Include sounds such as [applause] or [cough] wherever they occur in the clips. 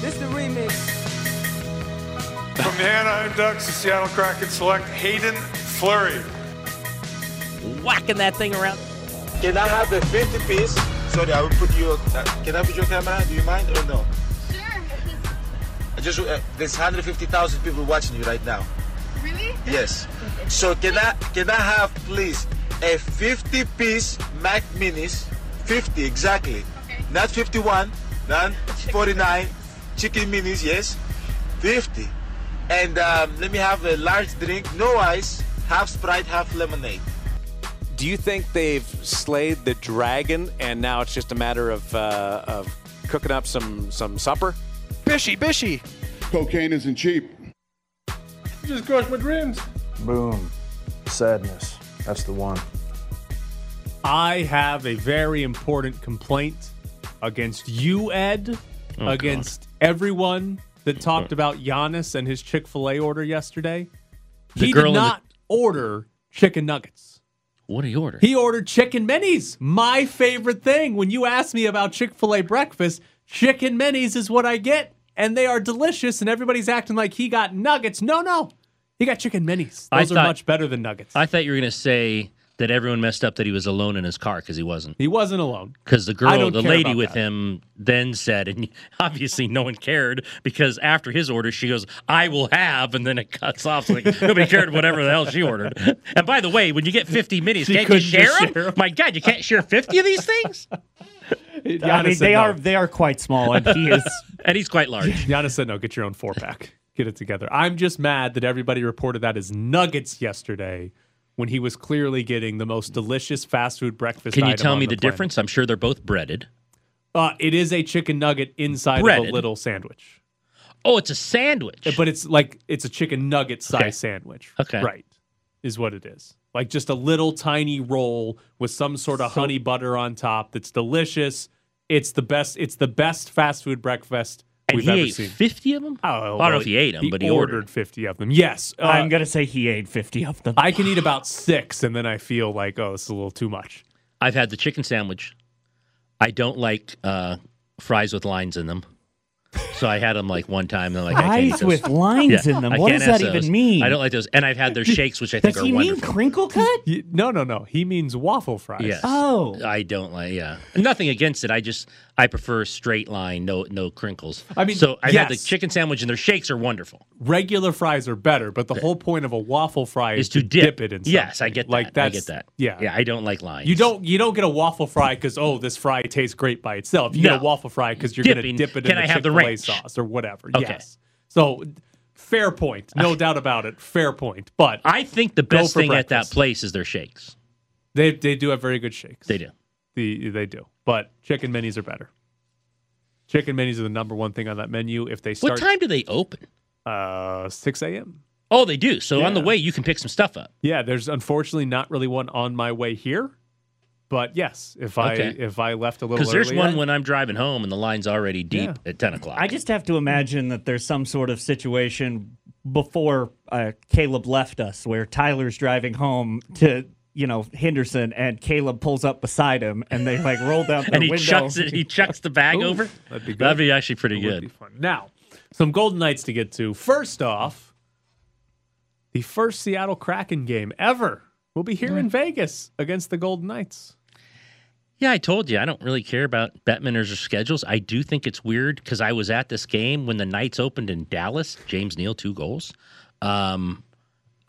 This the remix. From the Anaheim Ducks, the Seattle Kraken select Haydn Fleury. Whacking that thing around. Can I have a 50 piece? Sorry, I will put you. Uh, can I put your camera? Do you mind or no? Sure. I just uh, there's 150,000 people watching you right now. Really? Yes. So can I can I have please a 50 piece Mac Minis? 50 exactly. Okay. Not 51, not 49. Chicken Minis, yes. 50. And um, let me have a large drink, no ice, half Sprite, half lemonade. Do you think they've slayed the dragon and now it's just a matter of uh, of cooking up some some supper? Bishy, bishy. Cocaine isn't cheap. Just crushed my dreams. Boom. Sadness. That's the one. I have a very important complaint against you, Ed, against everyone that talked about Giannis and his Chick fil A order yesterday. The he did in the- not order chicken nuggets. What did he order? He ordered chicken minis. My favorite thing. When you ask me about Chick fil A breakfast, chicken minis is what I get, and they are delicious, and everybody's acting like he got nuggets. No, no. He got chicken minis. Those are much better than nuggets. I thought you were going to say that everyone messed up that he was alone in his car because he wasn't. he wasn't alone. Because the girl, the lady with that. him, then said, and [laughs] obviously no one cared because after his order, she goes, "I will have," and then it cuts off. So like nobody cared whatever the hell she ordered. And by the way, when you get fifty minis, She can't you couldn't share them? share 'em. My God, you can't share fifty of these things. [laughs] I mean, they no. are they are quite small, and he is. [laughs] And he's quite large. Giannis said no. Get your own four pack. Get it together. I'm just mad that everybody reported that as nuggets yesterday when he was clearly getting the most delicious fast food breakfast. Can you tell me the, planet. difference? I'm sure they're both breaded. Uh, it is a chicken nugget inside of a little sandwich, Oh, it's a sandwich. but it's like it's a chicken nugget size Okay. sandwich. Okay. right, is what it is. Like just a little tiny roll with some sort of honey butter on top. That's delicious. It's the best. It's the best fast food breakfast and we've he ever ate seen. fifty of them. Oh, I don't know if he ate them, but he ordered, ordered. 50 of them. Yes. uh, I'm gonna say he ate fifty of them. I can eat about six, and then I feel like, oh, it's a little too much. I've had the chicken sandwich. I don't like uh, fries with lines in them. So I had them like one time. And I'm like, Fries with lines Yeah, in them. What does that those. even mean? I don't like those. And I've had their shakes, which I think [laughs] Does are he mean crinkle cut? No, no, no. He means waffle fries. Yes. Oh. I don't like. Yeah, nothing against it. I just I prefer straight line, no no crinkles. I mean, so I had the chicken sandwich, and their shakes are wonderful. Regular fries are better, but the whole point of a waffle fry is, Is to dip, it in something. Yes, I get that. Like I get that. Yeah, yeah. I don't like lines. You don't you don't get a waffle fry because oh this fry tastes great by itself. You get a waffle fry because you're going to dip it Can in I have the Chick-fil-A sauce or whatever. Okay. Yes. So fair point, no doubt about it. Fair point. But I think the best thing at that place is their shakes. they they do have very good shakes. They do. The, they do. But chicken minis are better. Chicken minis are the number one thing on that menu. If they start What time do they open? uh 6 a.m. Oh, they do. So on the way, you can pick some stuff up. Yeah, there's unfortunately not really one on my way here. But yes, if I if I left a little Because there's earlier- one when I'm driving home and the line's already deep Yeah. at 10 o'clock. I just have to imagine that there's some sort of situation before uh, Caleb left us where Tyler's driving home to you know Henderson and Caleb pulls up beside him and they like roll down the and he window. chucks it. He chucks the bag Ooh, over. that'd be good. That'd be actually pretty It would good. be fun. Now, some Golden Knights to get to. First off, the first Seattle Kraken game ever will be here in Vegas against the Golden Knights. Yeah, I told you I don't really care about Bettmaners or schedules. I do think it's weird because I was at this game when the Knights opened in Dallas. James Neal two goals. Um,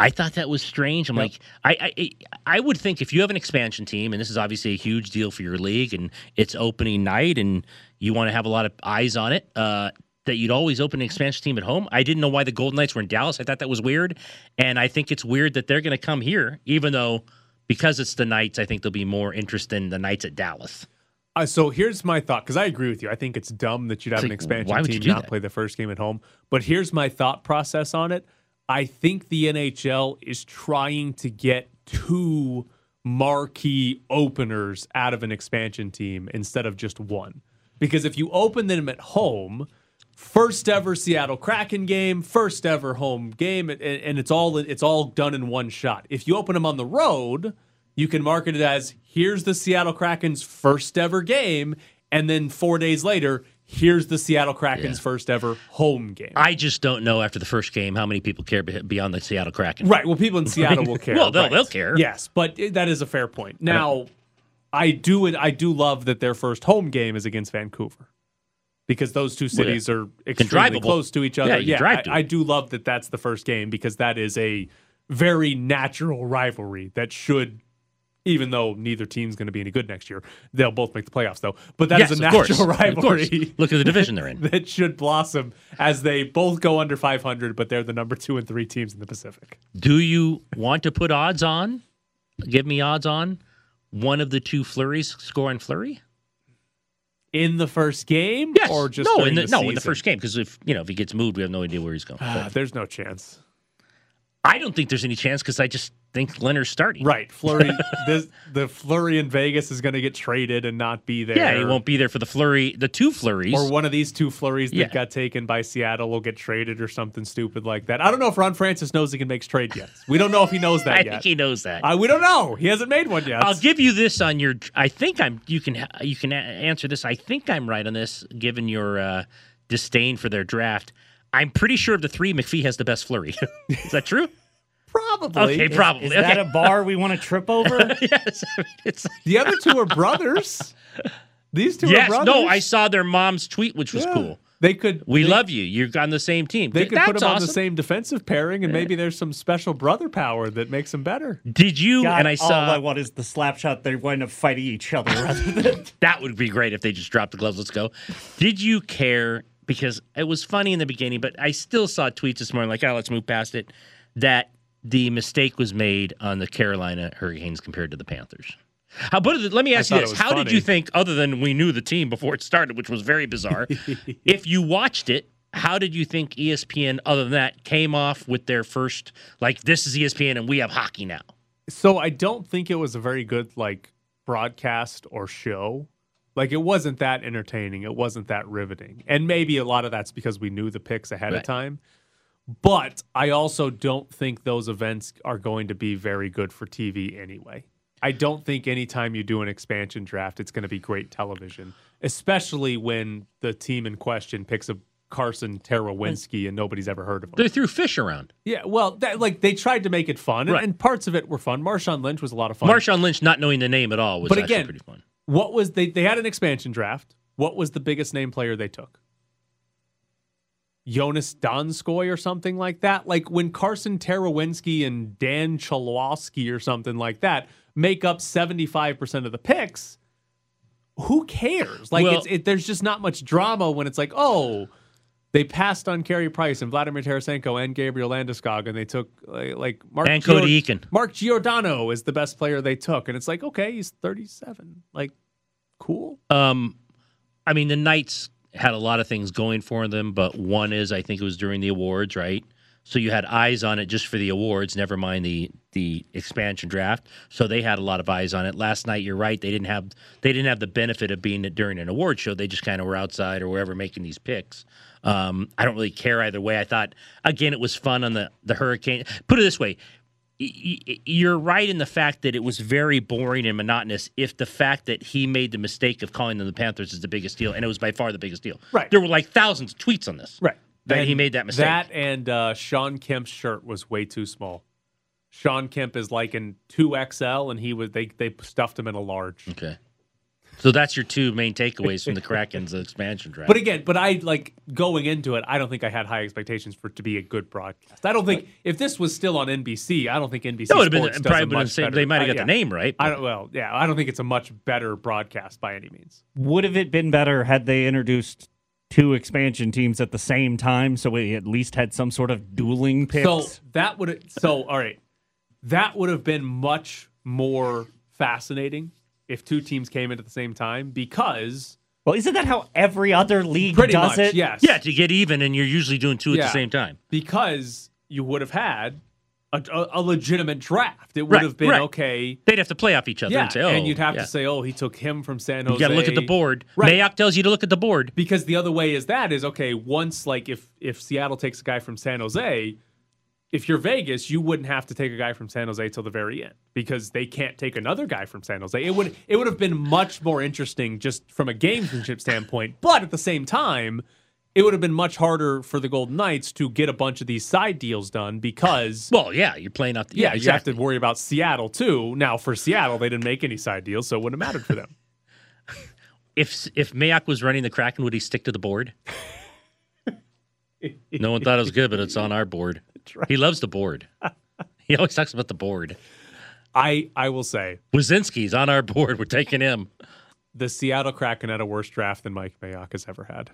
I thought that was strange. I'm like, I, I I would think if you have an expansion team, and this is obviously a huge deal for your league, and it's opening night, and you want to have a lot of eyes on it, uh, that you'd always open an expansion team at home. I didn't know why the Golden Knights were in Dallas. I thought that was weird, and I think it's weird that they're going to come here, even though because it's the Knights, I think there'll be more interest in the Knights at Dallas. Uh, so here's my thought because I agree with you. I think it's dumb that you'd have It's an expansion why would you team not that? play the first game at home. But here's my thought process on it. I think the NHL is trying to get two marquee openers out of an expansion team instead of just one. Because if you open them at home, first ever Seattle Kraken game, first ever home game, and, it's all it's all done in one shot. If you open them on the road, you can market it as here's the Seattle Kraken's first ever game, and then four days later, Here's the Seattle Kraken's Yeah. first ever home game. I just don't know after the first game how many people care beyond the Seattle Kraken. Right. Well, people in [laughs] Seattle will care. Well, they'll- right. they'll care. Yes, but that is a fair point. Now, I do it. I do love that their first home game is against Vancouver because those two cities are extremely close to each other. Yeah, you can drive to I, I do love that that's the first game because that is a very natural rivalry that should. Even though neither team's going to be any good next year, they'll both make the playoffs though. But that is yes, a natural course. rivalry Look at the division they're in. [laughs] that should blossom as they both go under 500, but they're the number two and three teams in the Pacific. Do you want to put odds on? Give me odds on one of the two Fleurys scoring Fleury. in the first game, Yes. or just no in the, the no in the first game because if you know if he gets moved, we have no idea where he's going. Ah, there's no chance. I don't think there's any chance because I just think Lehner's starting. Right, Fleury. [laughs] this, the Fleury in Vegas is going to get traded and not be there. Yeah, he won't be there for the Fleury, the two Fleurys. Or one of these two Fleurys that Yeah. got taken by Seattle will get traded or something stupid like that. I don't know if Ron Francis knows he can make trade yet. We don't know if he knows that [laughs] I yet. think he knows that. Uh, we don't know. He hasn't made one yet. I'll give you this on your. I think I'm. You can. You can answer this. I think I'm right on this, given your uh, disdain for their draft. I'm pretty sure of the three, McPhee has the best Fleury. [laughs] Is that true? Probably. Okay, probably. Is okay. that a bar we want to trip over? [laughs] yes. I mean, it's, The other two are brothers. These two are yes. brothers. No, I saw their mom's tweet, which was Yeah. cool. They could. We they, love you. You're on the same team. They could That's put them on the same defensive pairing, and maybe there's some special brother power that makes them better. Did you? God, and I all saw I want is the slap shot. They're going to fight each other rather than. [laughs] That would be great if they just dropped the gloves. Let's go. Did you care? Because it was funny in the beginning, but I still saw tweets this morning like, oh, let's move past it. That the mistake was made on the Carolina Hurricanes compared to the Panthers. How about let me ask you this: How did you think, other than we knew the team before it started, which was very bizarre? [laughs] if you watched it, how did you think ESPN, other than that, came off with their first like this is ESPN and we have hockey now? So I don't think it was a very good like broadcast or show. Like it wasn't that entertaining. It wasn't that riveting. And maybe a lot of that's because we knew the picks ahead of time. But I also don't think those events are going to be very good for TV anyway. I don't think anytime you do an expansion draft, it's going to be great television, especially when the team in question picks a Carson Twarynski and nobody's ever heard of him. They threw fish around. Yeah, well, that, like they tried to make it fun, and, Right. and parts of it were fun. Marshawn Lynch was a lot of fun. Marshawn Lynch not knowing the name at all was But actually again, pretty fun. What was they? They had an expansion draft. What was the biggest name player they took? Joonas Donskoi or something like that. Like when Carson Twarynski and Dan Cholowski or something like that make up seventy five percent of the picks. Who cares? Like Well- it's it, there's just not much drama when it's like, oh, they passed on Carey Price and Vladimir Tarasenko and Gabriel Landeskog, and they took like, like Mark And Cody Eakin. Mark Giordano is the best player they took, and it's like, okay, he's 37. Like, cool. Um, I mean, the Knights had a lot of things going for them, but one is I think it was during the awards, right? So you had eyes on it just for the awards, never mind the the expansion draft. So they had a lot of eyes on it. Last night, you're right, they didn't have they didn't have the benefit of being during an award show. They just kind of were outside or wherever making these picks. Um, I don't really care either way. I thought again it was fun on the the Hurricane. Put it this way, you're right in the fact that it was very boring and monotonous if the fact that he made the mistake of calling them the Panthers is the biggest deal, and it was by far the biggest deal. Right. There were like thousands of tweets on this. Right. That he made that mistake. That and uh, Shawn Kemp's shirt was way too small. Sean Kemp is like in 2XL, and he was they they stuffed him in a large. Okay. So that's your two main takeaways from the Kraken's expansion draft. But again, but I like going into it. I don't think I had high expectations for it to be a good broadcast. I don't think if this was still on NBC, I don't think NBC that would have Sports been does probably a been the much same. better- They might have uh, yeah. the name right. I don't. Well, yeah, I don't think it's a much better broadcast by any means. Would have it been better had they introduced two expansion teams at the same time, so we at least had some sort of dueling picks? So that would so all right. That would have been much more fascinating if two teams came in at the same time because well, isn't that how every other league pretty does much it? yes yeah, to get even, and you're usually doing two at the same time. because you would have had a, a, a legitimate draft. It would Right, have been right. okay. They'd have to play off each other Yeah, and say, "Oh," and you'd oh, have yeah. to say, "Oh, he took him from San Jose." You got to look at the board. Right. Mayock tells you to look at the board. because the other way is that is okay. Once like if if Seattle takes a guy from San Jose, if you're Vegas, you wouldn't have to take a guy from San Jose till the very end because they can't take another guy from San Jose. It would it would have been much more interesting just from a gamesmanship standpoint, but at the same time, it would have been much harder for the Golden Knights to get a bunch of these side deals done because Well, yeah, you're playing out. The, yeah, yeah, you have to worry about Seattle too. Now for Seattle, they didn't make any side deals, so it wouldn't have mattered for them. [laughs] if if Mayock was running the Kraken, would he stick to the board? [laughs] no one thought it was good, but it's on our board. [laughs] He loves the board. he always talks about the board. I I will say Wazinski's on our board. We're taking him. [laughs] the Seattle Kraken had a worse draft than Mike Mayock has ever had.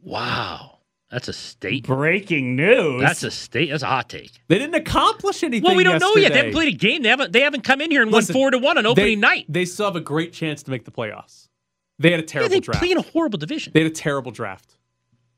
Wow, that's a state. Breaking news. That's a state. That's a hot take. They didn't accomplish anything. Well, we don't know yet. They haven't played a game. They haven't. They haven't come in here and Listen, won four to one on opening they, night. They still have a great chance to make the playoffs. They had a Yeah, terrible they draft. play in a horrible division. They had a terrible draft.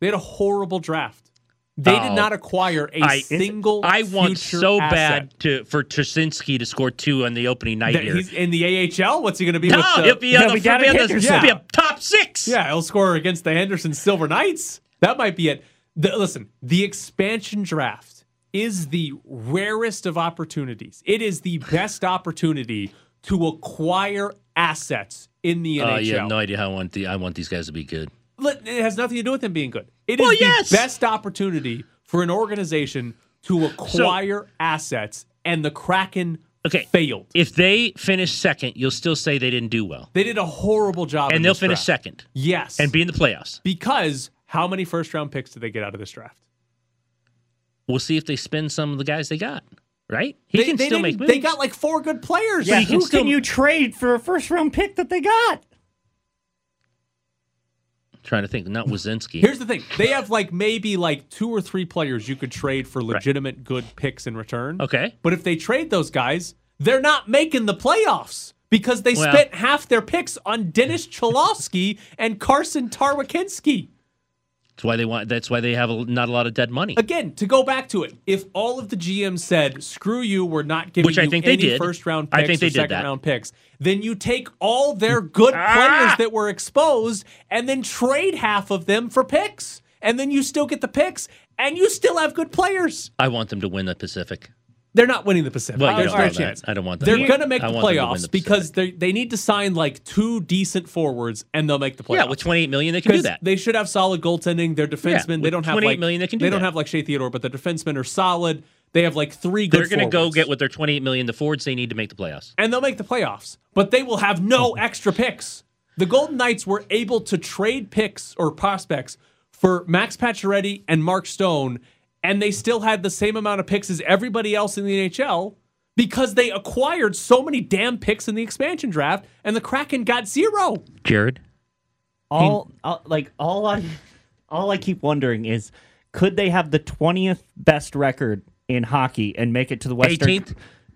They had a horrible draft. They Oh. did not acquire a I- single. I want so asset. bad to for Twarynski to score two on the opening night That here. he's in the AHL. What's he going to be? no, with the, he'll be, on the, be down he'll at be on the- Henderson. be a top six. Yeah, he'll score against the Henderson Silver Knights. That might be it. The, listen, the expansion draft is the rarest of opportunities. It is the best opportunity to acquire assets in the NHL. you have no idea how I want the I want these guys to be good. Let- It has nothing to do with them being good. It is Well, the yes. best opportunity for an organization to acquire assets, and the Kraken Okay. failed. If they finish second, you'll still say they didn't do well, They did a horrible job, in and they'll this finish draft. second Yes, and be in the playoffs. because how many first round picks did they get out of this draft? We'll see if they spend some of the guys they got. Right? He they, can they still didn't- make They got like four good players. yeah, he can who still- can you trade for a first round pick that they got? Trying to think. Not Wazinski. Here's the thing: they have like maybe like two or three players you could trade for legitimate good picks in return. Okay. but if they trade those guys, they're not making the playoffs because they Well- spent half their picks on Dennis Cholowski and Carson Twarynski. That's why they want. That's why they have a, not a lot of dead money. Again, to go back to it, if all of the GMs said, "Screw you, we're not giving Which I you think they any did. first round I picks think they or did second that. round picks," then you take all their good Ah! players that were exposed and then trade half of them for picks, and then you still get the picks, and you still have good players. I want them to win the Pacific. They're not winning the Pacific. Well, There's no know that. chance. I don't want them They're going to make the want them to win playoffs the because they they need to sign like two decent forwards, and they'll make the playoffs. Yeah, with 28 million, they can do that. They should have solid goaltending. Their defensemen, they with don't have 28 like million, they can do they don't have like Shea Theodore, but the defensemen are solid. They have like three good. They're going to go get with their 28 million the forwards they need to make the playoffs. and they'll make the playoffs, but they will have no oh. extra picks. The Golden Knights were able to trade picks or prospects for Max Pacioretty and Mark Stone, and they still had the same amount of picks as everybody else in the NHL because they acquired so many damn picks in the expansion draft, and the Kraken got zero. Jared, All, all like all I all I keep wondering is could they have the 20th best record in hockey and make it to the Western 18th,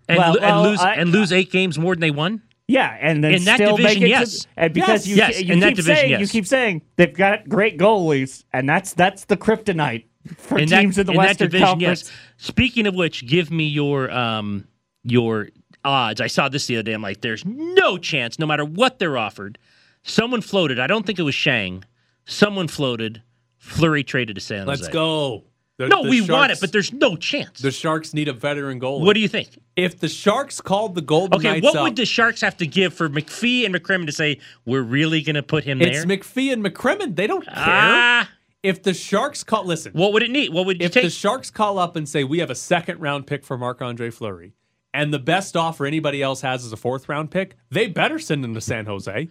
and, Well, lo- well, lose I- and lose eight games more than they won. Yeah, and then In that division, make it yes. to, and because Yes. you, Yes, you in keep that division, saying you keep saying they've got great goalies, and that's that's the kryptonite for in teams that, in the in Western that division, Conference. yes. Speaking of which, give me your um your odds. I saw this the other day. I'm like, there's no chance, no matter what they're offered. Someone floated. I don't think it was Shang. Someone floated. Flurry traded to San Jose. Let's go. The- No, the we want it, but there's no chance. the Sharks need a veteran goalie. What do you think? if the Sharks called the Golden Okay, Knights what up, would the Sharks have to give for McPhee and McCrimmon to say we're really going to put him it's there? It's McPhee and McCrimmon. They don't care. ah, if the Sharks call, listen, what would it need? What would you if take? If the Sharks call up and say we have a second round pick for Marc Andre Fleury, and the best offer anybody else has is a fourth round pick, they better send him to San Jose.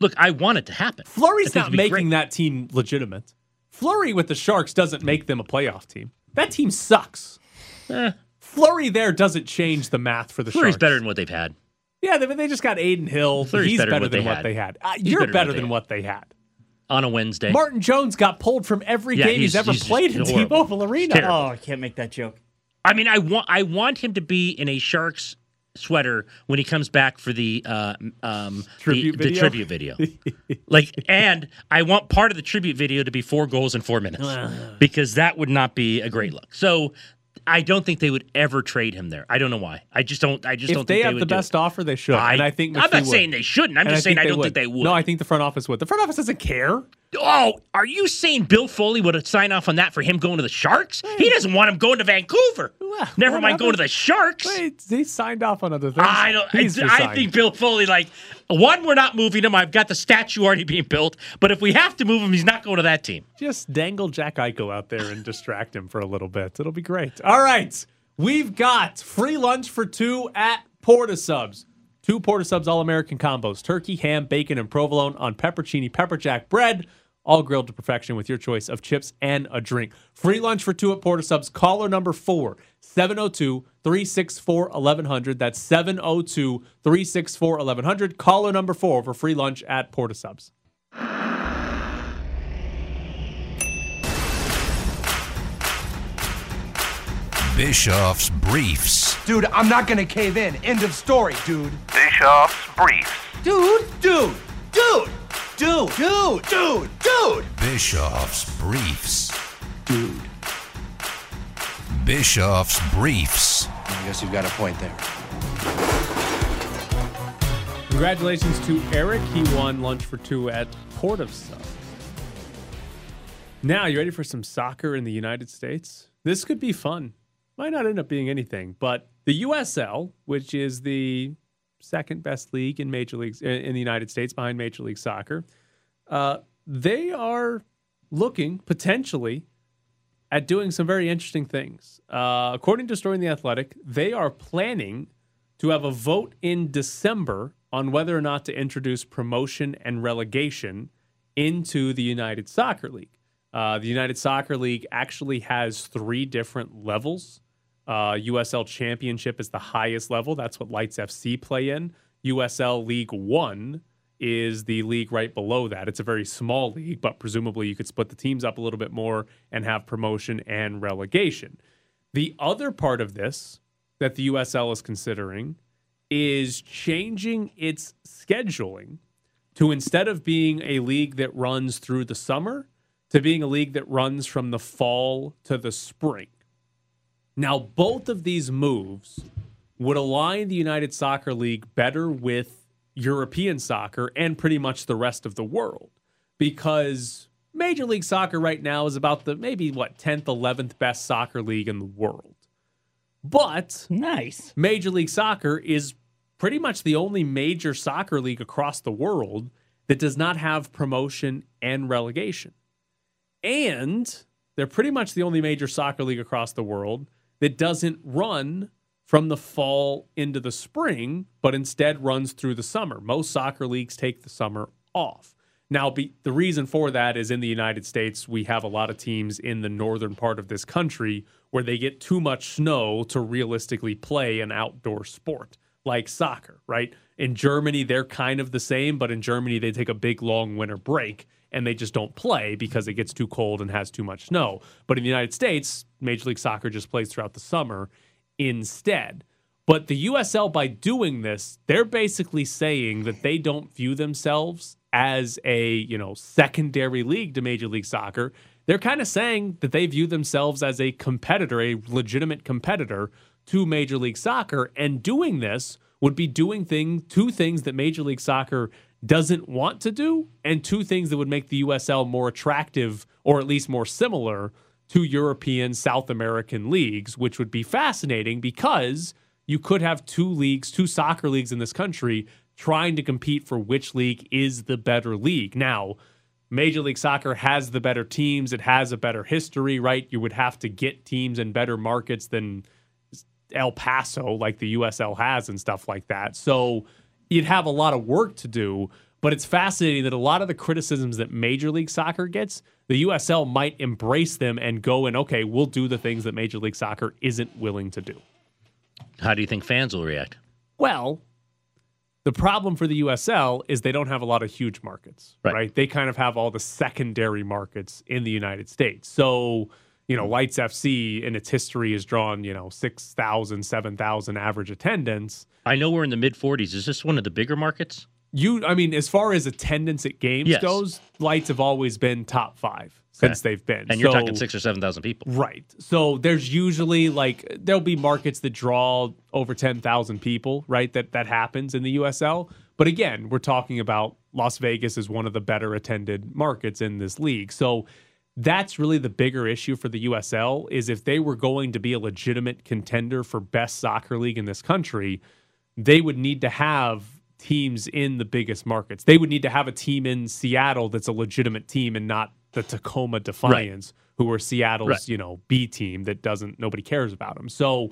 Look, I want it to happen. Fleury's not making great. that team legitimate. Fleury with the Sharks doesn't make them a playoff team. That team sucks. Eh, Fleury there doesn't change the math for the Sharks. Fleury's Sharks. better than what they've had. Yeah, they, they just got Adin Hill. Fleury's He's better better, than than what what they had. had. Uh, you're better than better than had. what they had. On a Wednesday. Martin Jones got pulled from every Yeah, game he's, he's- ever he's played in horrible. T-Mobile Arena. Oh, I can't make that joke. I mean, I want I want him to be in a Sharks sweater when he comes back for the uh, um, Tribute the, the tribute video. [laughs] like, and I want part of the tribute video to be four goals in four minutes because that would not be a great look. So. I don't think they would ever trade him there. I don't know why. I just don't. I just If don't they think have would the do it. best offer, they should. and I think I'm not would. saying they shouldn't. I'm And just saying I don't would. think they would. No, I think the front office would. The front office doesn't care. Oh, are you saying Bill Foley would have signed off on that for him going to the Sharks? He doesn't want him going to Vancouver. Uh, Never mind going to the Sharks. Wait, he signed off on other things. I don't. I, I think Bill Foley, like, one, we're not moving him. I've got the statue already being built. But if we have to move him, he's not going to that team. Just dangle Jack Eichel out there and distract him for a little bit. It'll be great. All right. We've got free lunch for two at Port of Subs. Two Port of Subs All American combos turkey, ham, bacon, and provolone on peppercini pepper jack bread, all grilled to perfection with your choice of chips and a drink. Free lunch for two at Port of Subs. Caller number four, 702 364 1100. That's 702 364 1100. Caller number four for free lunch at Port of Subs. Bischoff's Briefs. Dude, I'm not gonna cave in. End of story, dude. Bischoff's Briefs. Dude, dude, dude, dude, dude, dude, dude. Bischoff's Briefs. Dude. Bischoff's Briefs. I guess you've got a point there. Congratulations to Eric. He won lunch for two at Port of Subs. Now, you ready for some soccer in the United States? This could be fun. Might not end up being anything, but the USL, which is the second best league in Major Leagues in the United States behind Major League Soccer, uh, they are looking potentially at doing some very interesting things. Uh, according to story in The Athletic, they are planning to have a vote in December on whether or not to introduce promotion and relegation into the United Soccer League. Uh, the United Soccer League actually has three different levels. Uh, USL Championship is the highest level. That's what Lights FC play in. USL League One is the league right below that. It's a very small league, but presumably you could split the teams up a little bit more and have promotion and relegation. The other part of this that the USL is considering is changing its scheduling to instead of being a league that runs through the summer, to being a league that runs from the fall to the spring. Now, both of these moves would align the United Soccer League better with European soccer and pretty much the rest of the world because Major League Soccer right now is about the maybe what 10th, 11th best soccer league in the world. But Nice. Major League Soccer is pretty much the only major soccer league across the world that does not have promotion and relegation. And they're pretty much the only major soccer league across the world that doesn't run from the fall into the spring, but instead runs through the summer. Most soccer leagues take the summer off. Now, be, the reason for that is in the United States, we have a lot of teams in the northern part of this country where they get too much snow to realistically play an outdoor sport like soccer, right? In Germany, they're kind of the same, but in Germany, they take a big long winter break and they just don't play because it gets too cold and has too much snow. But in the United States, Major League Soccer just plays throughout the summer instead. But the USL, by doing this, they're basically saying that they don't view themselves as a you know secondary league to Major League Soccer. They're kind of saying that they view themselves as a competitor, a legitimate competitor to Major League Soccer, and doing this would be doing thing two things that Major League Soccer doesn't want to do, and two things that would make the USL more attractive or at least more similar to European, South American leagues, which would be fascinating because you could have two leagues, two soccer leagues in this country trying to compete for which league is the better league. Now, Major League Soccer has the better teams, it has a better history, right? You would have to get teams in better markets than El Paso, like the USL has, and stuff like that. So you'd have a lot of work to do. But it's fascinating that a lot of the criticisms that Major League Soccer gets, the USL might embrace them and go and, okay, we'll do the things that Major League Soccer isn't willing to do. How do you think fans will react? Well, the problem for the USL is they don't have a lot of huge markets, right? Right. They kind of have all the secondary markets in the United States. So, you know, Lights FC in its history has drawn, you know, 6,000, 7,000 average attendance. I know we're in the mid 40s. Is this one of the bigger markets? You, I mean, as far as attendance at games Yes. goes, Lights have always been top five since they've been. And you're So- talking six or 7,000 people. Right. So there's usually like there'll be markets that draw over 10,000 people, right? That that happens in the USL, But again, we're talking about Las Vegas is one of the better attended markets in this league. So that's really the bigger issue for the USL is if they were going to be a legitimate contender for best soccer league in this country, they would need to have teams in the biggest markets. They would need to have a team in Seattle that's a legitimate team and not the Tacoma Defiance, who are Seattle's, Right. you know, B team that doesn't nobody cares about them. So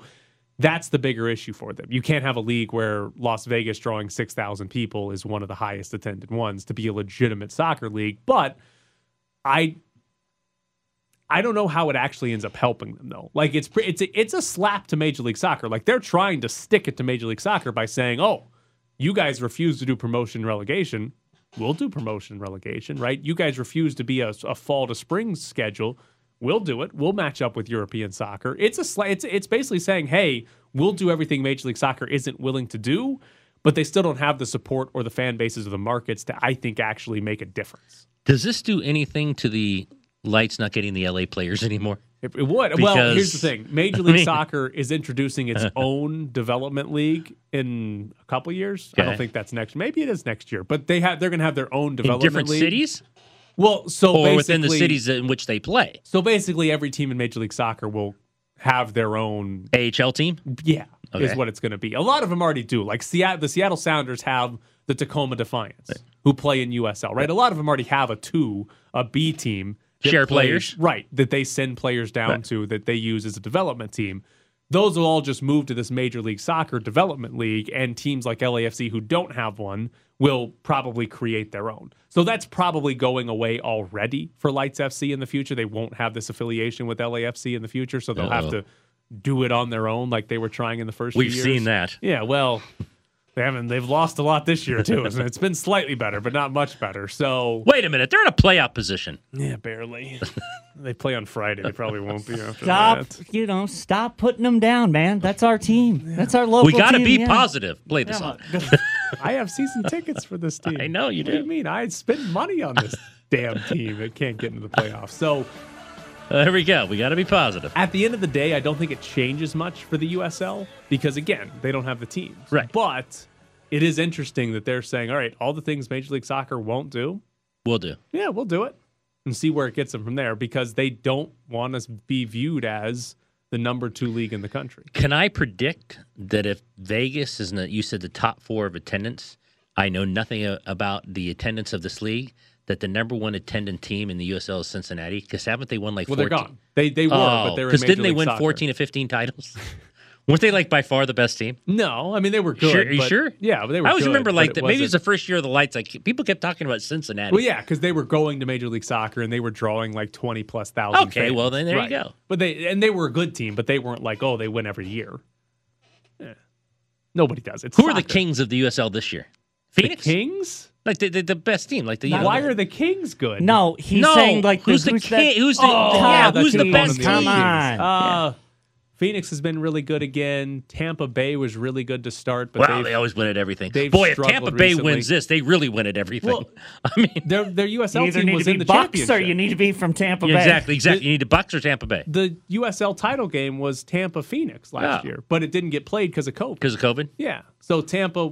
that's the bigger issue for them. You can't have a league where Las Vegas drawing 6,000 people is one of the highest attended ones to be a legitimate soccer league, but I I don't know how it actually ends up helping them though. Like it's it's a, it's a slap to Major League Soccer. Like they're trying to stick it to Major League Soccer by saying, "Oh, you guys refuse to do promotion and relegation. We'll do promotion and relegation, right? You guys refuse to be a, a fall to spring schedule. We'll do it. We'll match up with European soccer. It's a it's it's basically saying, "Hey, we'll do everything Major League Soccer isn't willing to do." But they still don't have the support or the fan bases or the markets to, I think, actually make a difference. Does this do anything to the lights not getting the LA players anymore? It, it would. well, here's the thing: [laughs] Major I League mean- Soccer is introducing its [laughs] own development league in a couple years. I don't think that's next. Maybe it is next year, but they have they're going to have their own In development different league. cities Well, so or within the cities in which they play? So basically, every team in Major League Soccer will have their own AHL team. Yeah, is what it's going to be. A lot of them already do. Like Seattle, the Seattle Sounders have the Tacoma Defiance, who play in USL. Right, a lot of them already have a two, a B team, Share plays- players. right? That they send players down Right. to that they use as a development team. Those will all just move to this Major League Soccer development league, and teams like LAFC who don't have one will probably create their own. So that's probably going away already for Lights FC in the future. They won't have this affiliation with LAFC in the future, so they'll have Uh-oh. to do it on their own like they were trying in the first We've seen that. Yeah, well, they haven't. They've lost a lot this year too. and it's been slightly better, but not much better. So Wait a minute, they're in a playoff position. yeah, barely. [laughs] they play on Friday. They probably won't be after Stop, that. Stop, you know, stop putting them down, man. That's our team. That's our local we got to team, be yeah. positive. Play the Yeah. song. [laughs] I have season tickets for this [laughs] team. I know you What do you do. mean? I spend money on this damn team. It can't get into the playoffs. So Uh, there we go. We got to be positive. at the end of the day, I don't think it changes much for the USL because again, they don't have the teams. Right. But it is interesting that they're saying, all right, all the things Major League Soccer won't do, We'll do. yeah, we'll do it and see where it gets them from there because they don't want us to be viewed as the number two league in the country. Can I predict that if Vegas is the, you said the top four of attendance, I know nothing about the attendance of this league, that the number one attendant team in the USL is Cincinnati? Because haven't they won like Well, 14? they're gone. They they were, but oh, they're in Because didn't they win Soccer. 14 to 15 titles? [laughs] Weren't they like by far the best team? No, I mean they were good. sure, are you but- sure? Yeah, but they were. I always good, remember like it that. Maybe it's wasn't- the first year of the lights. Like people kept talking about Cincinnati. Well, yeah, because they were going to Major League Soccer and they were drawing like twenty plus thousand. Okay, fans. well, then there you go. But they and they were a good team, but they weren't like oh they win every year. Yeah. Nobody does. It's Who are the kings of the USL this year? The Phoenix, Kings? Like the, the, the best team, like the. You know, Why are the Kings good? No, he's no, saying like who's the who's king? that- Who's the Oh, yeah? that's Who's the best won team? Come on. Uh, Phoenix has been really good again. Tampa Bay was really good to start, but Wow, they've- always win at everything. Boy, if Tampa Bay recently. wins this, they really win at everything. Well, [laughs] I mean, their their USL You either team need was to in be the Bucks championship. or you need to be from Tampa yeah, Bay. exactly, exactly. You need the Bucks or Tampa Bay the USL title game was Tampa Phoenix last Yeah. year, but it didn't get played because of COVID. because of COVID. Yeah, so Tampa,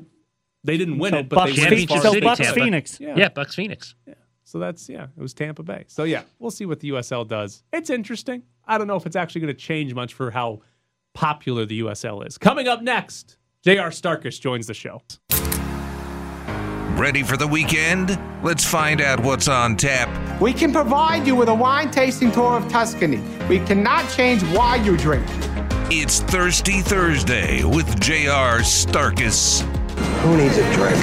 they didn't win So it, but Bucks, they went as far so as Bucks. Tampa. Phoenix. Yeah. Yeah, Bucks Phoenix. Yeah. So that's yeah, it was Tampa Bay. So yeah, we'll see what the USL does. It's interesting. I don't know if it's actually going to change much for how popular the USL is. Coming up next, J.R. Starkis joins the show. Ready for the weekend? Let's find out what's on tap. We can provide you with a wine tasting tour of Tuscany. We cannot change why you drink. It's Thirsty Thursday with J.R. Starkis. Who needs a drink?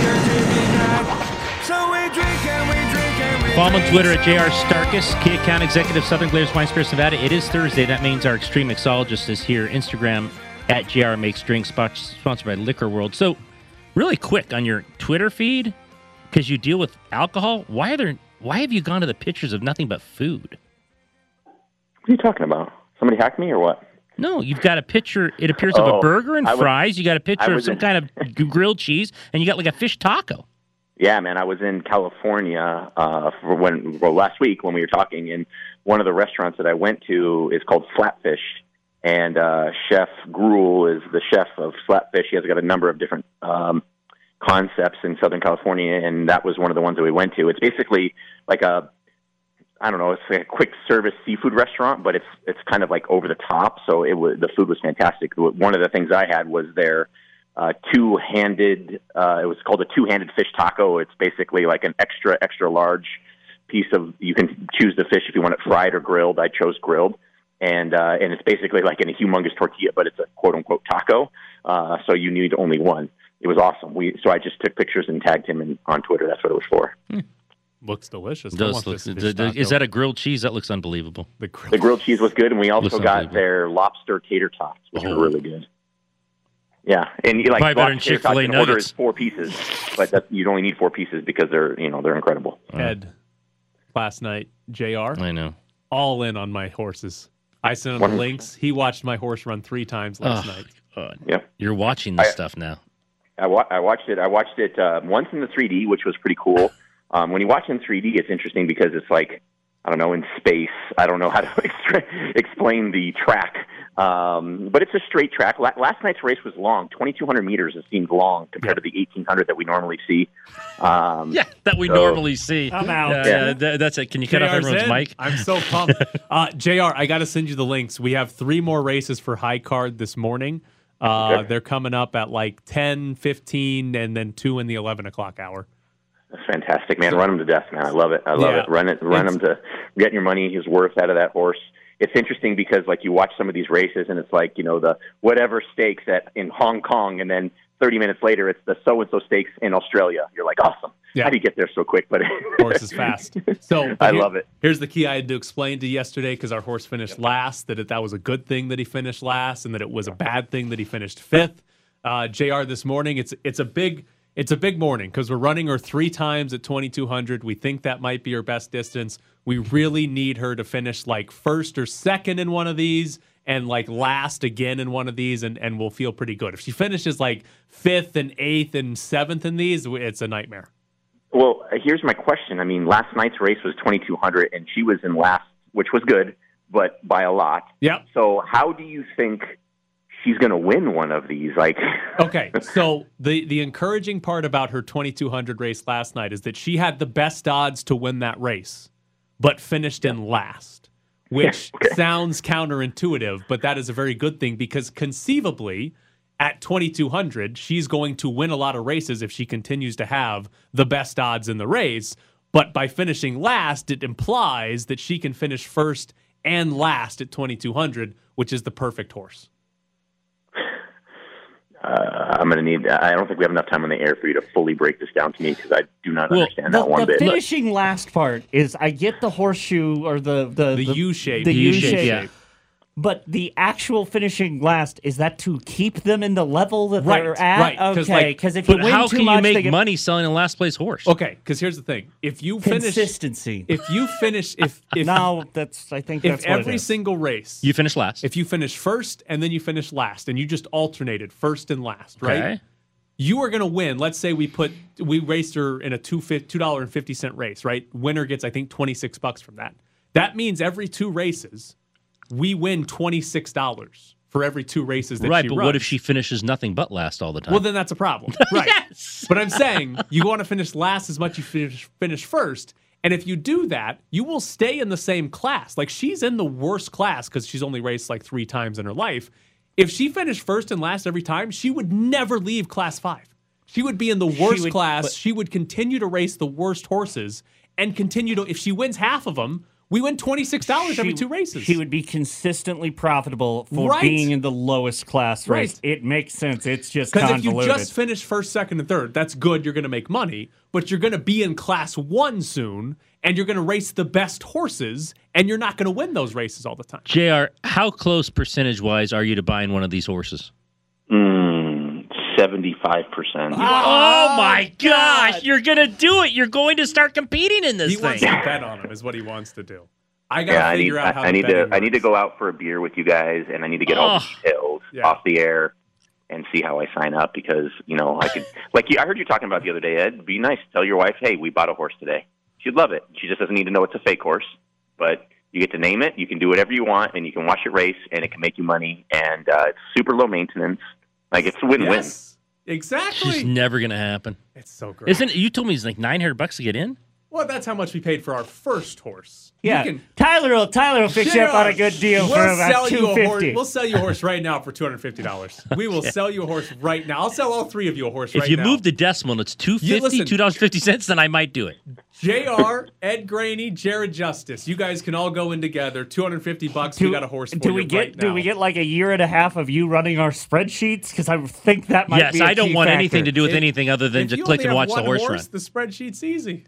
Follow him on Twitter at JR Starkis, key account executive, Southern Glazers Wine Spirits Nevada. It is Thursday. That means our extreme mixologist is here. Instagram at JR Makes Drinks, sponsored by Liquor World. So, really quick on your Twitter feed, because you deal with alcohol. Why are there? Why have you gone to the pictures of nothing but food? What are you talking about? Somebody hacked me or what? No, you've got a picture. It appears of a Oh, burger and was- fries. You got a picture of some in- kind of grilled cheese, and you got like a fish taco. Yeah, man, I was in California uh, for when well, last week when we were talking, and one of the restaurants that I went to is called Flatfish, and uh, Chef Gruel is the chef of Flatfish. He has got a number of different um, concepts in Southern California, and that was one of the ones that we went to. It's basically like a I don't know, it's like a quick service seafood restaurant, but it's it's kind of like over the top. So it was the food was fantastic. One of the things I had was their uh, two-handed. Uh, it was called a two-handed fish taco. It's basically like an extra extra large piece of. You can choose the fish if you want it fried or grilled. I chose grilled, and uh, and it's basically like in a humongous tortilla, but it's a quote unquote taco. Uh, so you need only one. It was awesome. We so I just took pictures and tagged him in, on Twitter. That's what it was for. Looks delicious. Does want look, this fish d- d- is that a grilled cheese? That looks unbelievable. the grill? The grilled cheese was good, and we also got their lobster tater tots, which Oh. were really good. Yeah, and you like Probably better than lobster tater tots, Chick-fil-A you order is four pieces, but that, you only need four pieces because they're you know they're incredible. Ed, last night, Jr. I know. all in on my horses. I sent him the links. He watched my horse run three times last Oh, night. God. Yep. You're watching this I- stuff now. I, wa- I watched it. I watched it uh, once in the 3D, which was pretty cool. Um, when you watch in 3D, it's interesting because it's like I don't know in space. I don't know how to [laughs] extra- explain the track, um, but it's a straight track. La- last night's race was long, 2,200 meters. It seemed long compared to the 1,800 that we normally see. Um, Yeah, that we So- normally see. I'm out. Yeah, Yeah. yeah, that- that's it. Can you cut off everyone's in. mic? I'm so pumped. [laughs] uh, JR, I got to send you the links. We have three more races for high card this morning. Uh, Okay. They're coming up at like 10, 15, and then two in the 11 o'clock hour. That's fantastic, man. Run him to death, man. I love it. I love Yeah. it. Run it. Run It's- him to get your money, his worth out of that horse. It's interesting because like you watch some of these races and it's like you know the whatever stakes at in Hong Kong, and then 30 minutes later it's the so and so stakes in Australia. You're like, awesome. Yeah. How do you get there so quick? But [laughs] Horse is fast. So [laughs] I here- love it. Here's the key I had to explain to yesterday because our horse finished last. That it, that was a good thing that he finished last, and that it was a bad thing that he finished fifth. Uh, Jr. This morning, it's it's a big it's a big morning because we're running her three times at 2200. We think that might be her best distance. We really need her to finish like first or second in one of these. And like last again in one of these, and, and we'll feel pretty good. If she finishes like fifth and eighth and seventh in these, it's a nightmare. Well, uh, here's my question. I mean, last night's race was 2200, and she was in last, which was good, but by a lot. Yep. So how do you think she's going to win one of these? Like, [laughs] Okay, so the the encouraging part about her 2200 race last night is that she had the best odds to win that race, but finished in last, [laughs] which Okay. sounds counterintuitive, but that is a very good thing because conceivably at 2200 she's going to win a lot of races if she continues to have the best odds in the race, but by finishing last it implies that she can finish first and last at 2200, which is the perfect horse. Uh, I'm going to need. I don't think we have enough time on the air for you to fully break this down to me because I do not Well, understand The, that one the bit. The finishing last part is I get the horseshoe or the the The U shape. the The U shape. yeah. But the actual finishing last is that to keep them in the level that Right, they're at. Right. Okay, like- because if you But win how too can much, you they make get money selling a last place horse? Okay, because here's the thing: if you finish, consistency. if you finish, if [laughs] if no, that's I think if that's what every is. single race, You finish last. if you finish first and then you finish last, and you just alternated first and last, right? Okay. You are going to win. Let's say we put we raced her in a two two dollar and fifty cent race, right? Winner gets I think twenty six bucks from that. That means every two races, we win twenty six dollars for every two races that right, she but runs. what if she finishes nothing but last all the time? Well, then that's a problem, [laughs] right? But I'm saying you want to finish last as much as you finish, finish first, and if you do that, you will stay in the same class. Like she's in the worst class because she's only raced like three times in her life. If she finished first and last every time, she would never leave class five. She would be in the worst would- class. but- she would continue to race the worst horses and continue to. If she wins half of them, we win twenty six dollars every two races. She would be consistently profitable for Right. being in the lowest class race. Right. It makes sense. It's just Because if you convoluted. just finish first, second, and third, that's good. You're going to make money, but you're going to be in class one soon, and you're going to race the best horses, and you're not going to win those races all the time. Jr. How close percentage wise are you to buying one of these horses? Mm, 75%. Oh, my gosh! You're gonna do it. You're going to start competing in this He thing. wants to bet on him, is what he wants to do. I got to Yeah, I need, figure out how I, I need to betting I need to go out for a beer with you guys, and I need to get all the Oh. details Yeah. off the air and see how I sign up because you know I could like you, I heard you talking about the other day, Ed. Be nice. Tell your wife, hey, we bought a horse today. She'd love it. She just doesn't need to know it's a fake horse, but you get to name it. You can do whatever you want, and you can watch it race, and it can make you money, and uh, it's super low maintenance. Like it's a win-win. Yes. Exactly. Just never gonna happen. It's so great. Isn't it? You told me it's like nine hundred bucks to get in. Well, that's how much we paid for our first horse. You Yeah, can- Tyler will Tyler will fix you up on a good deal we'll for about sell you a horse. We'll sell you a horse right now for two hundred fifty dollars. [laughs] We will sell you a horse right now. I'll sell all three of you a horse right now. If right you now. move the decimal and it's two You fifty, dollars fifty cents, then I might do it. Jr. Ed Graney, Jared Justice. You guys can all go in together. Two hundred fifty bucks. we got a horse for do you we get right now. do we get like a year and a half of you running our spreadsheets? Because I think that might yes, be. I I don't want anything to do with anything other than If to click and watch the horse, horse, run. The spreadsheet's easy.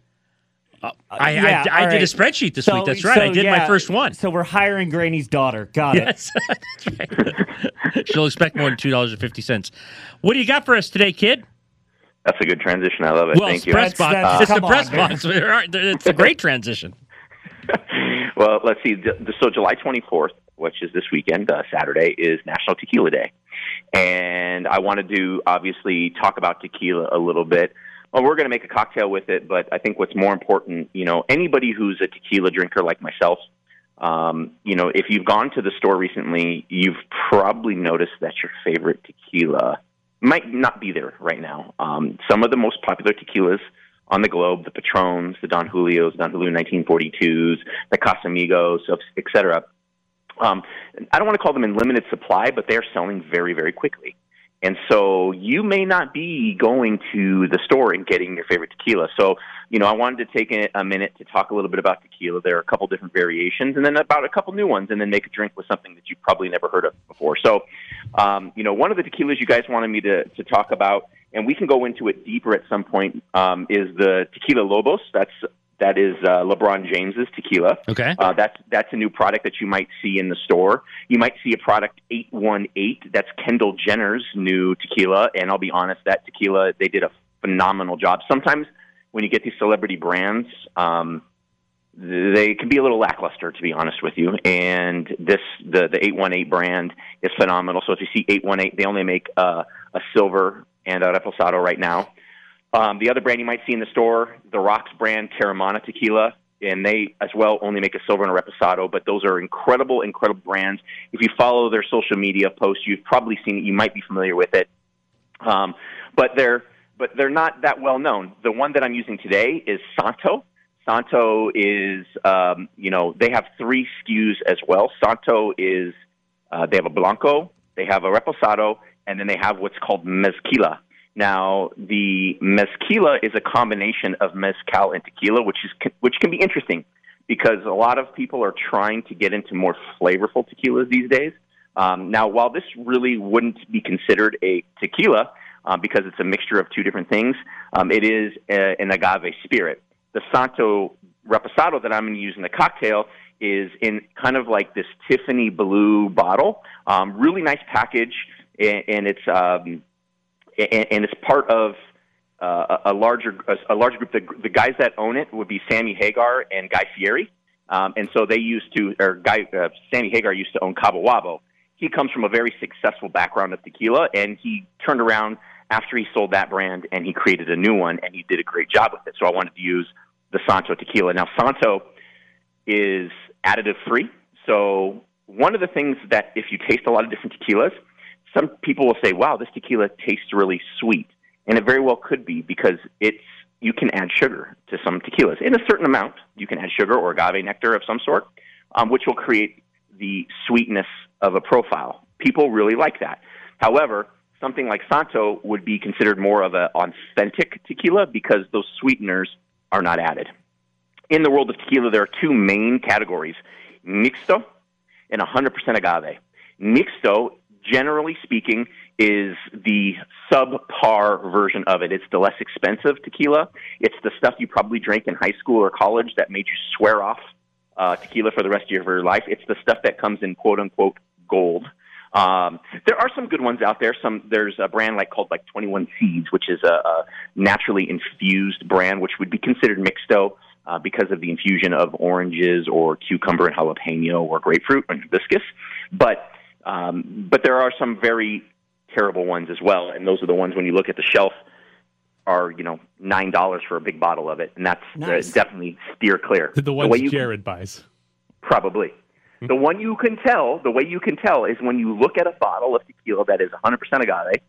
I, Yeah, I, I all did a spreadsheet this So- week. That's right. I so, did my first one. So we're hiring Granny's daughter. Got it. Yes, [laughs] that's right. She'll expect more than two dollars and fifty cents. What do you got for us today, kid? That's a good transition. I love it. Well, Thank you. press box. that's- it's a come on, press box. [laughs] It's a great transition. [laughs] Well, let's see. The- the- So July 24th, which is this weekend, uh, Saturday, is National Tequila Day, and I wanted to obviously talk about tequila a little bit. Well, we're going to make a cocktail with it, but I think what's more important, you know, anybody who's a tequila drinker like myself, um, you know, if you've gone to the store recently, you've probably noticed that your favorite tequila might not be there right now. Um, some of the most popular tequilas on the globe, the Patrons, the Don Julios, Don Julio 1942s, the Casamigos, et cetera. Um, I don't want to call them in limited supply, but they're selling very, very quickly. And so you may not be going to the store and getting your favorite tequila. So, you know, I wanted to take a, minute to talk a little bit about tequila. There are a couple different variations and then about a couple new ones and then make a drink with something that you've probably never heard of before. So, um, you know, one of the tequilas you guys wanted me to, to talk about, and we can go into it deeper at some point, um, is the Tequila Lobos. That's that is uh, LeBron James's tequila. Okay. Uh, that's that's a new product that you might see in the store. You might see a product 818. That's Kendall Jenner's new tequila. And I'll be honest, that tequila they did a phenomenal job. Sometimes when you get these celebrity brands, um, they can be a little lackluster, to be honest with you. And this the the 818 brand is phenomenal. So if you see 818, they only make uh, a silver and a reposado right now. Um, the other brand you might see in the store, the Rocks brand Teremana Tequila, and they as well only make a silver and a reposado. But those are incredible, incredible brands. If you follow their social media posts, you've probably seen it. You might be familiar with it. Um, but they're but they're not that well known. The one that I'm using today is Santo. Santo is um, you know they have three SKUs as well. Santo is uh, they have a blanco, they have a reposado, and then they have what's called mezquila. Now, the mezquila is a combination of mezcal and tequila, which is which can be interesting because a lot of people are trying to get into more flavorful tequilas these days. Um, now, while this really wouldn't be considered a tequila uh, because it's a mixture of two different things, um, it is a, an agave spirit. The Santo Reposado that I'm going to use in the cocktail is in kind of like this Tiffany blue bottle. Um, really nice package, and, and it's um, and, and it's part of uh, a larger a, a larger group. The, the guys that own it would be Sammy Hagar and Guy Fieri, um, and so they used to or Guy uh, Sammy Hagar used to own Cabo Wabo. He comes from a very successful background of tequila, and he turned around after he sold that brand and he created a new one, and he did a great job with it. So I wanted to use the Santo tequila. Now Santo is additive free, so one of the things that if you taste a lot of different tequilas, some people will say, "Wow, this tequila tastes really sweet," and it very well could be because it's you can add sugar to some tequilas in a certain amount. You can add sugar or agave nectar of some sort, um, which will create the sweetness of a profile. People really like that. However, something like Santo would be considered more of an authentic tequila because those sweeteners are not added. In the world of tequila, there are two main categories mixto and 100% agave. Mixto, generally speaking, is the subpar version of it. It's the less expensive tequila. It's the stuff you probably drank in high school or college that made you swear off uh, tequila for the rest of your life. It's the stuff that comes in quote unquote gold. Um, there are some good ones out there. Some there's a brand like called like 21 Seeds, which is a, a naturally infused brand, which would be considered mixto uh, because of the infusion of oranges or cucumber and jalapeno or grapefruit and hibiscus. But um, but there are some very terrible ones as well, and those are the ones when you look at the shelf are you know nine dollars for a big bottle of it, and that's Nice. uh, definitely steer clear. The ones way you Jared buys. Probably. The one you can tell, the way you can tell is when you look at a bottle of tequila that is 100% agave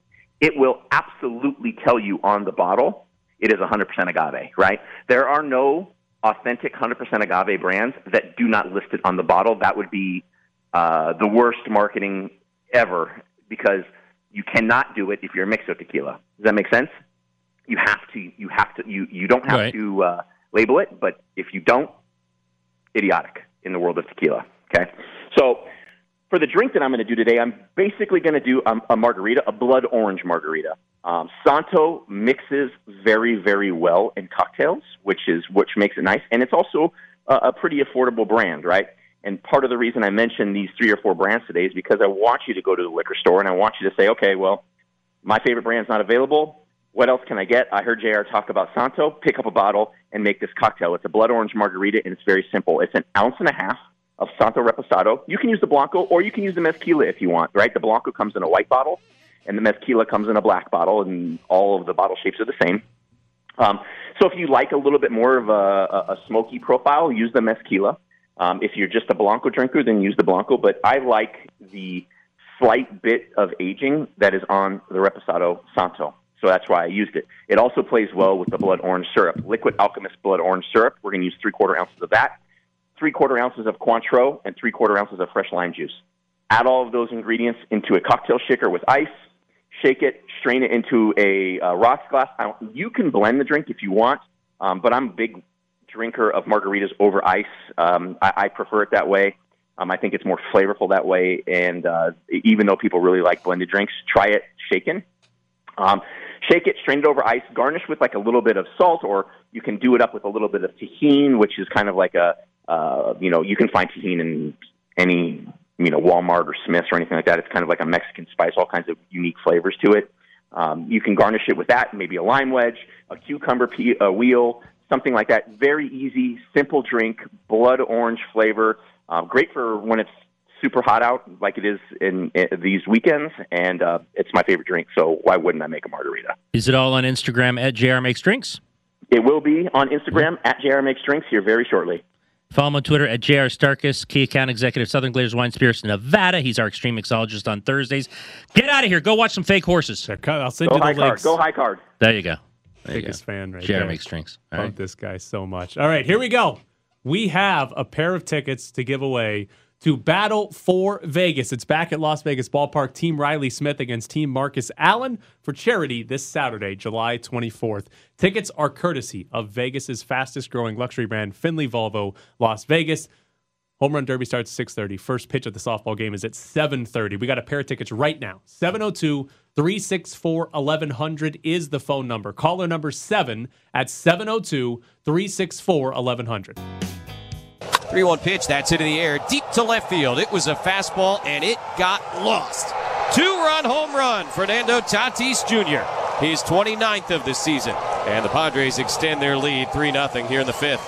it will absolutely tell you on the bottle it is 100% agave, right? There are no authentic 100% agave brands that do not list it on the bottle. That would be uh, the worst marketing ever because you cannot do it if you're a mixto tequila. Does that make sense? You have to. You have to. You you don't have Right. to uh, label it, but if you don't, idiotic in the world of tequila. Okay, so for the drink that I'm going to do today, I'm basically going to do um, a margarita, a blood orange margarita. Um, Santo mixes very, very well in cocktails, which is which makes it nice, and it's also a, a pretty affordable brand, right? And part of the reason I mentioned these three or four brands today is because I want you to go to the liquor store and I want you to say, okay, well, my favorite brand's not available. What else can I get? I heard JR talk about Santo. Pick up a bottle and make this cocktail. It's a blood orange margarita, and it's very simple. It's an ounce and a half of Santo Reposado. You can use the Blanco or you can use the Mezquila if you want, right? The Blanco comes in a white bottle, and the Mezquila comes in a black bottle, and all of the bottle shapes are the same. Um, so if you like a little bit more of a, a, a smoky profile, use the Mezquila. Um, if you're just a Blanco drinker, then use the Blanco. But I like the slight bit of aging that is on the Reposado Santo. So that's why I used it. It also plays well with the blood orange syrup, liquid alchemist blood orange syrup. We're going to use three quarter ounces of that, three quarter ounces of Cointreau, and three quarter ounces of fresh lime juice. Add all of those ingredients into a cocktail shaker with ice. Shake it, strain it into a uh, rocks glass. I You can blend the drink if you want, um, but I'm a big drinker of margaritas over ice. Um, I, I prefer it that way. Um, I think it's more flavorful that way. And uh, even though people really like blended drinks, try it shaken. Um, shake it, strain it over ice, garnish with like a little bit of salt, or you can do it up with a little bit of Tajín, which is kind of like a, uh, you know, you can find Tajín in any, you know, Walmart or Smith's or anything like that. It's kind of like a Mexican spice, all kinds of unique flavors to it. Um, you can garnish it with that, maybe a lime wedge, a cucumber pea, a wheel, something like that. Very easy, simple drink, blood orange flavor. Uh, great for when it's super hot out, like it is in, in these weekends, and uh, it's my favorite drink. So why wouldn't I make a margarita? Is it all on Instagram at JR Makes Drinks? It will be on Instagram at JR Makes Drinks here very shortly. Follow him on Twitter at JR Starkis, key account executive, Southern Glazers Wine Spirits, Nevada. He's our extreme mixologist on Thursdays. Get out of here. Go watch some fake horses. I'll send Go you the high card. links. Go high card. There you go. There Biggest fan right JR there. Makes Drinks. All Love right. this guy so much. All right, here we go. We have a pair of tickets to give away to Battle for Vegas. It's back at Las Vegas Ballpark. Team Riley Smith against Team Marcus Allen for charity this Saturday, July 24th. Tickets are courtesy of Vegas's fastest growing luxury brand, Findlay Volvo, Las Vegas. Home Run Derby starts at 6:30. First pitch of the softball game is at 7:30. We got a pair of tickets right now. Oh 702-364-1100 is the phone number. Caller number 7 at 702-364-1100. 3 1 pitch. That's it in the air. Deep to left field. It was a fastball and it got lost. Two run home run. Fernando Tatis Jr. His 29th of the season. And the Padres extend their lead 3 0 here in the fifth.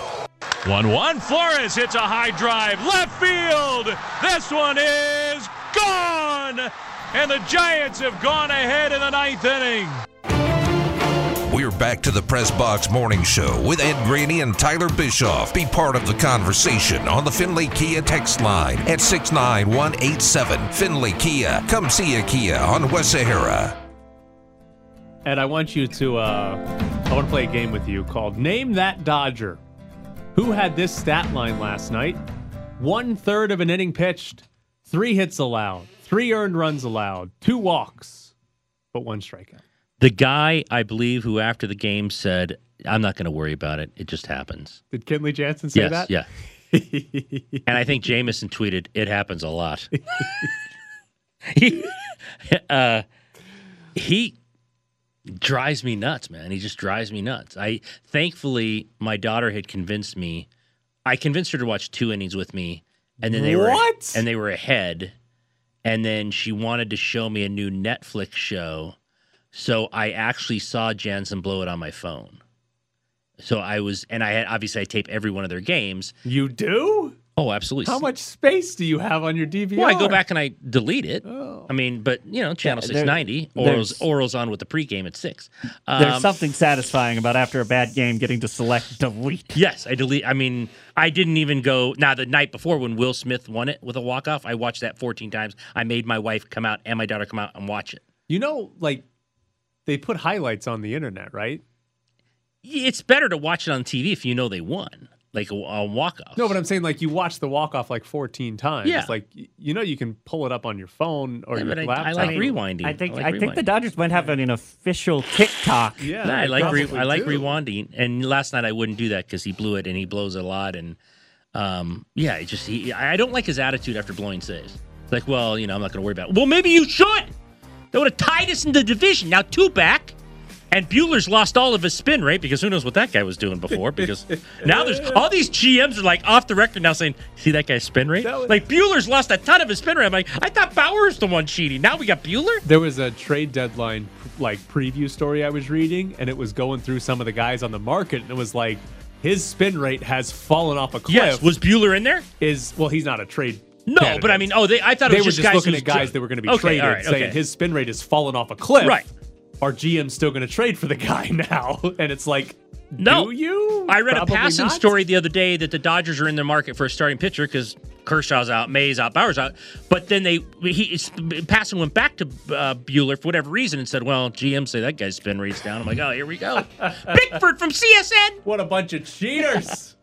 1 1. Flores hits a high drive. Left field. This one is gone. And the Giants have gone ahead in the ninth inning. We're back to the Press Box Morning Show with Ed Graney and Tyler Bischoff. Be part of the conversation on the Findlay Kia text line at 69187. Findlay Kia. Come see a Kia on West Sahara. And I want you to uh I want to play a game with you called Name That Dodger. Who had this stat line last night? One third of an inning pitched, three hits allowed, three earned runs allowed, two walks, but one strikeout. The guy, I believe, who after the game said, I'm not going to worry about it. It just happens. Did Kenley Jansen say yes, that? yeah. [laughs] and I think Jameson tweeted, it happens a lot. [laughs] he, uh, he drives me nuts, man. He just drives me nuts. I thankfully my daughter had convinced me. I convinced her to watch two innings with me, and then they were and they were ahead, and then she wanted to show me a new Netflix show. So I actually saw Jansen blow it on my phone. So I was, and I had obviously I tape every one of their games. You do? Oh, absolutely. How much space do you have on your DVR? Well, I go back and I delete it. I mean, but you know, channel Yeah, six there- Orel's, Orel's on with the pregame at six. There's Um, something satisfying about after a bad game getting to select delete. Yes, I delete. I mean, I didn't even go. Now the night before when Will Smith won it with a walk off, I watched that 14 times. I made my wife come out and my daughter come out and watch it. You know, like they put highlights on the internet, right? It's better to watch it on TV if you know they won, like a, a walk off. No, but I'm saying like you watch the walk off like 14 times. Yeah. Like you know you can pull it up on your phone or Yeah, your but I- I laptop. like rewinding. I think I like I, think the. Dodgers might have an official TikTok. Yeah, Nah, I like re- probably I like rewinding, and last night I wouldn't do that because he blew it and he blows a lot, and um, yeah, it just he, I don't like his attitude after blowing saves. Like, well, you know, I'm not going to worry about. it. Well, maybe you should. That would have tied us in the division. Now two back, and Buehler's lost all of his spin rate because who knows what that guy was doing before? Because now there's all these GMs are like off the record now saying, "See that guy's spin rate? like Buehler's lost a ton of his spin rate." I'm like, I thought Bauer was the one cheating. Now we got Buehler. There was a trade deadline like preview story I was reading, and it was going through some of the guys on the market, and it was like his spin rate has fallen off a cliff. Yes, was Buehler in there? Is well, he's not a trade. No, candidate. but I mean, oh, they, I thought it they was were just, just guys looking at guys that were going to be Okay, traded, right, saying okay. his spin rate has fallen off a cliff. Right. Our GM's still going to trade for the guy [laughs] now, and it's like, No, do you? I read Probably a passing not. story the other day that the Dodgers are in their market for a starting pitcher because Kershaw's out, May's out, Bauer's out. But then they he passing went back to uh, Buehler for whatever reason and said, "Well, GM say that guy's been rate's down." I'm like, "Oh, here we go." [laughs] Bickford from CSN. What a bunch of cheaters!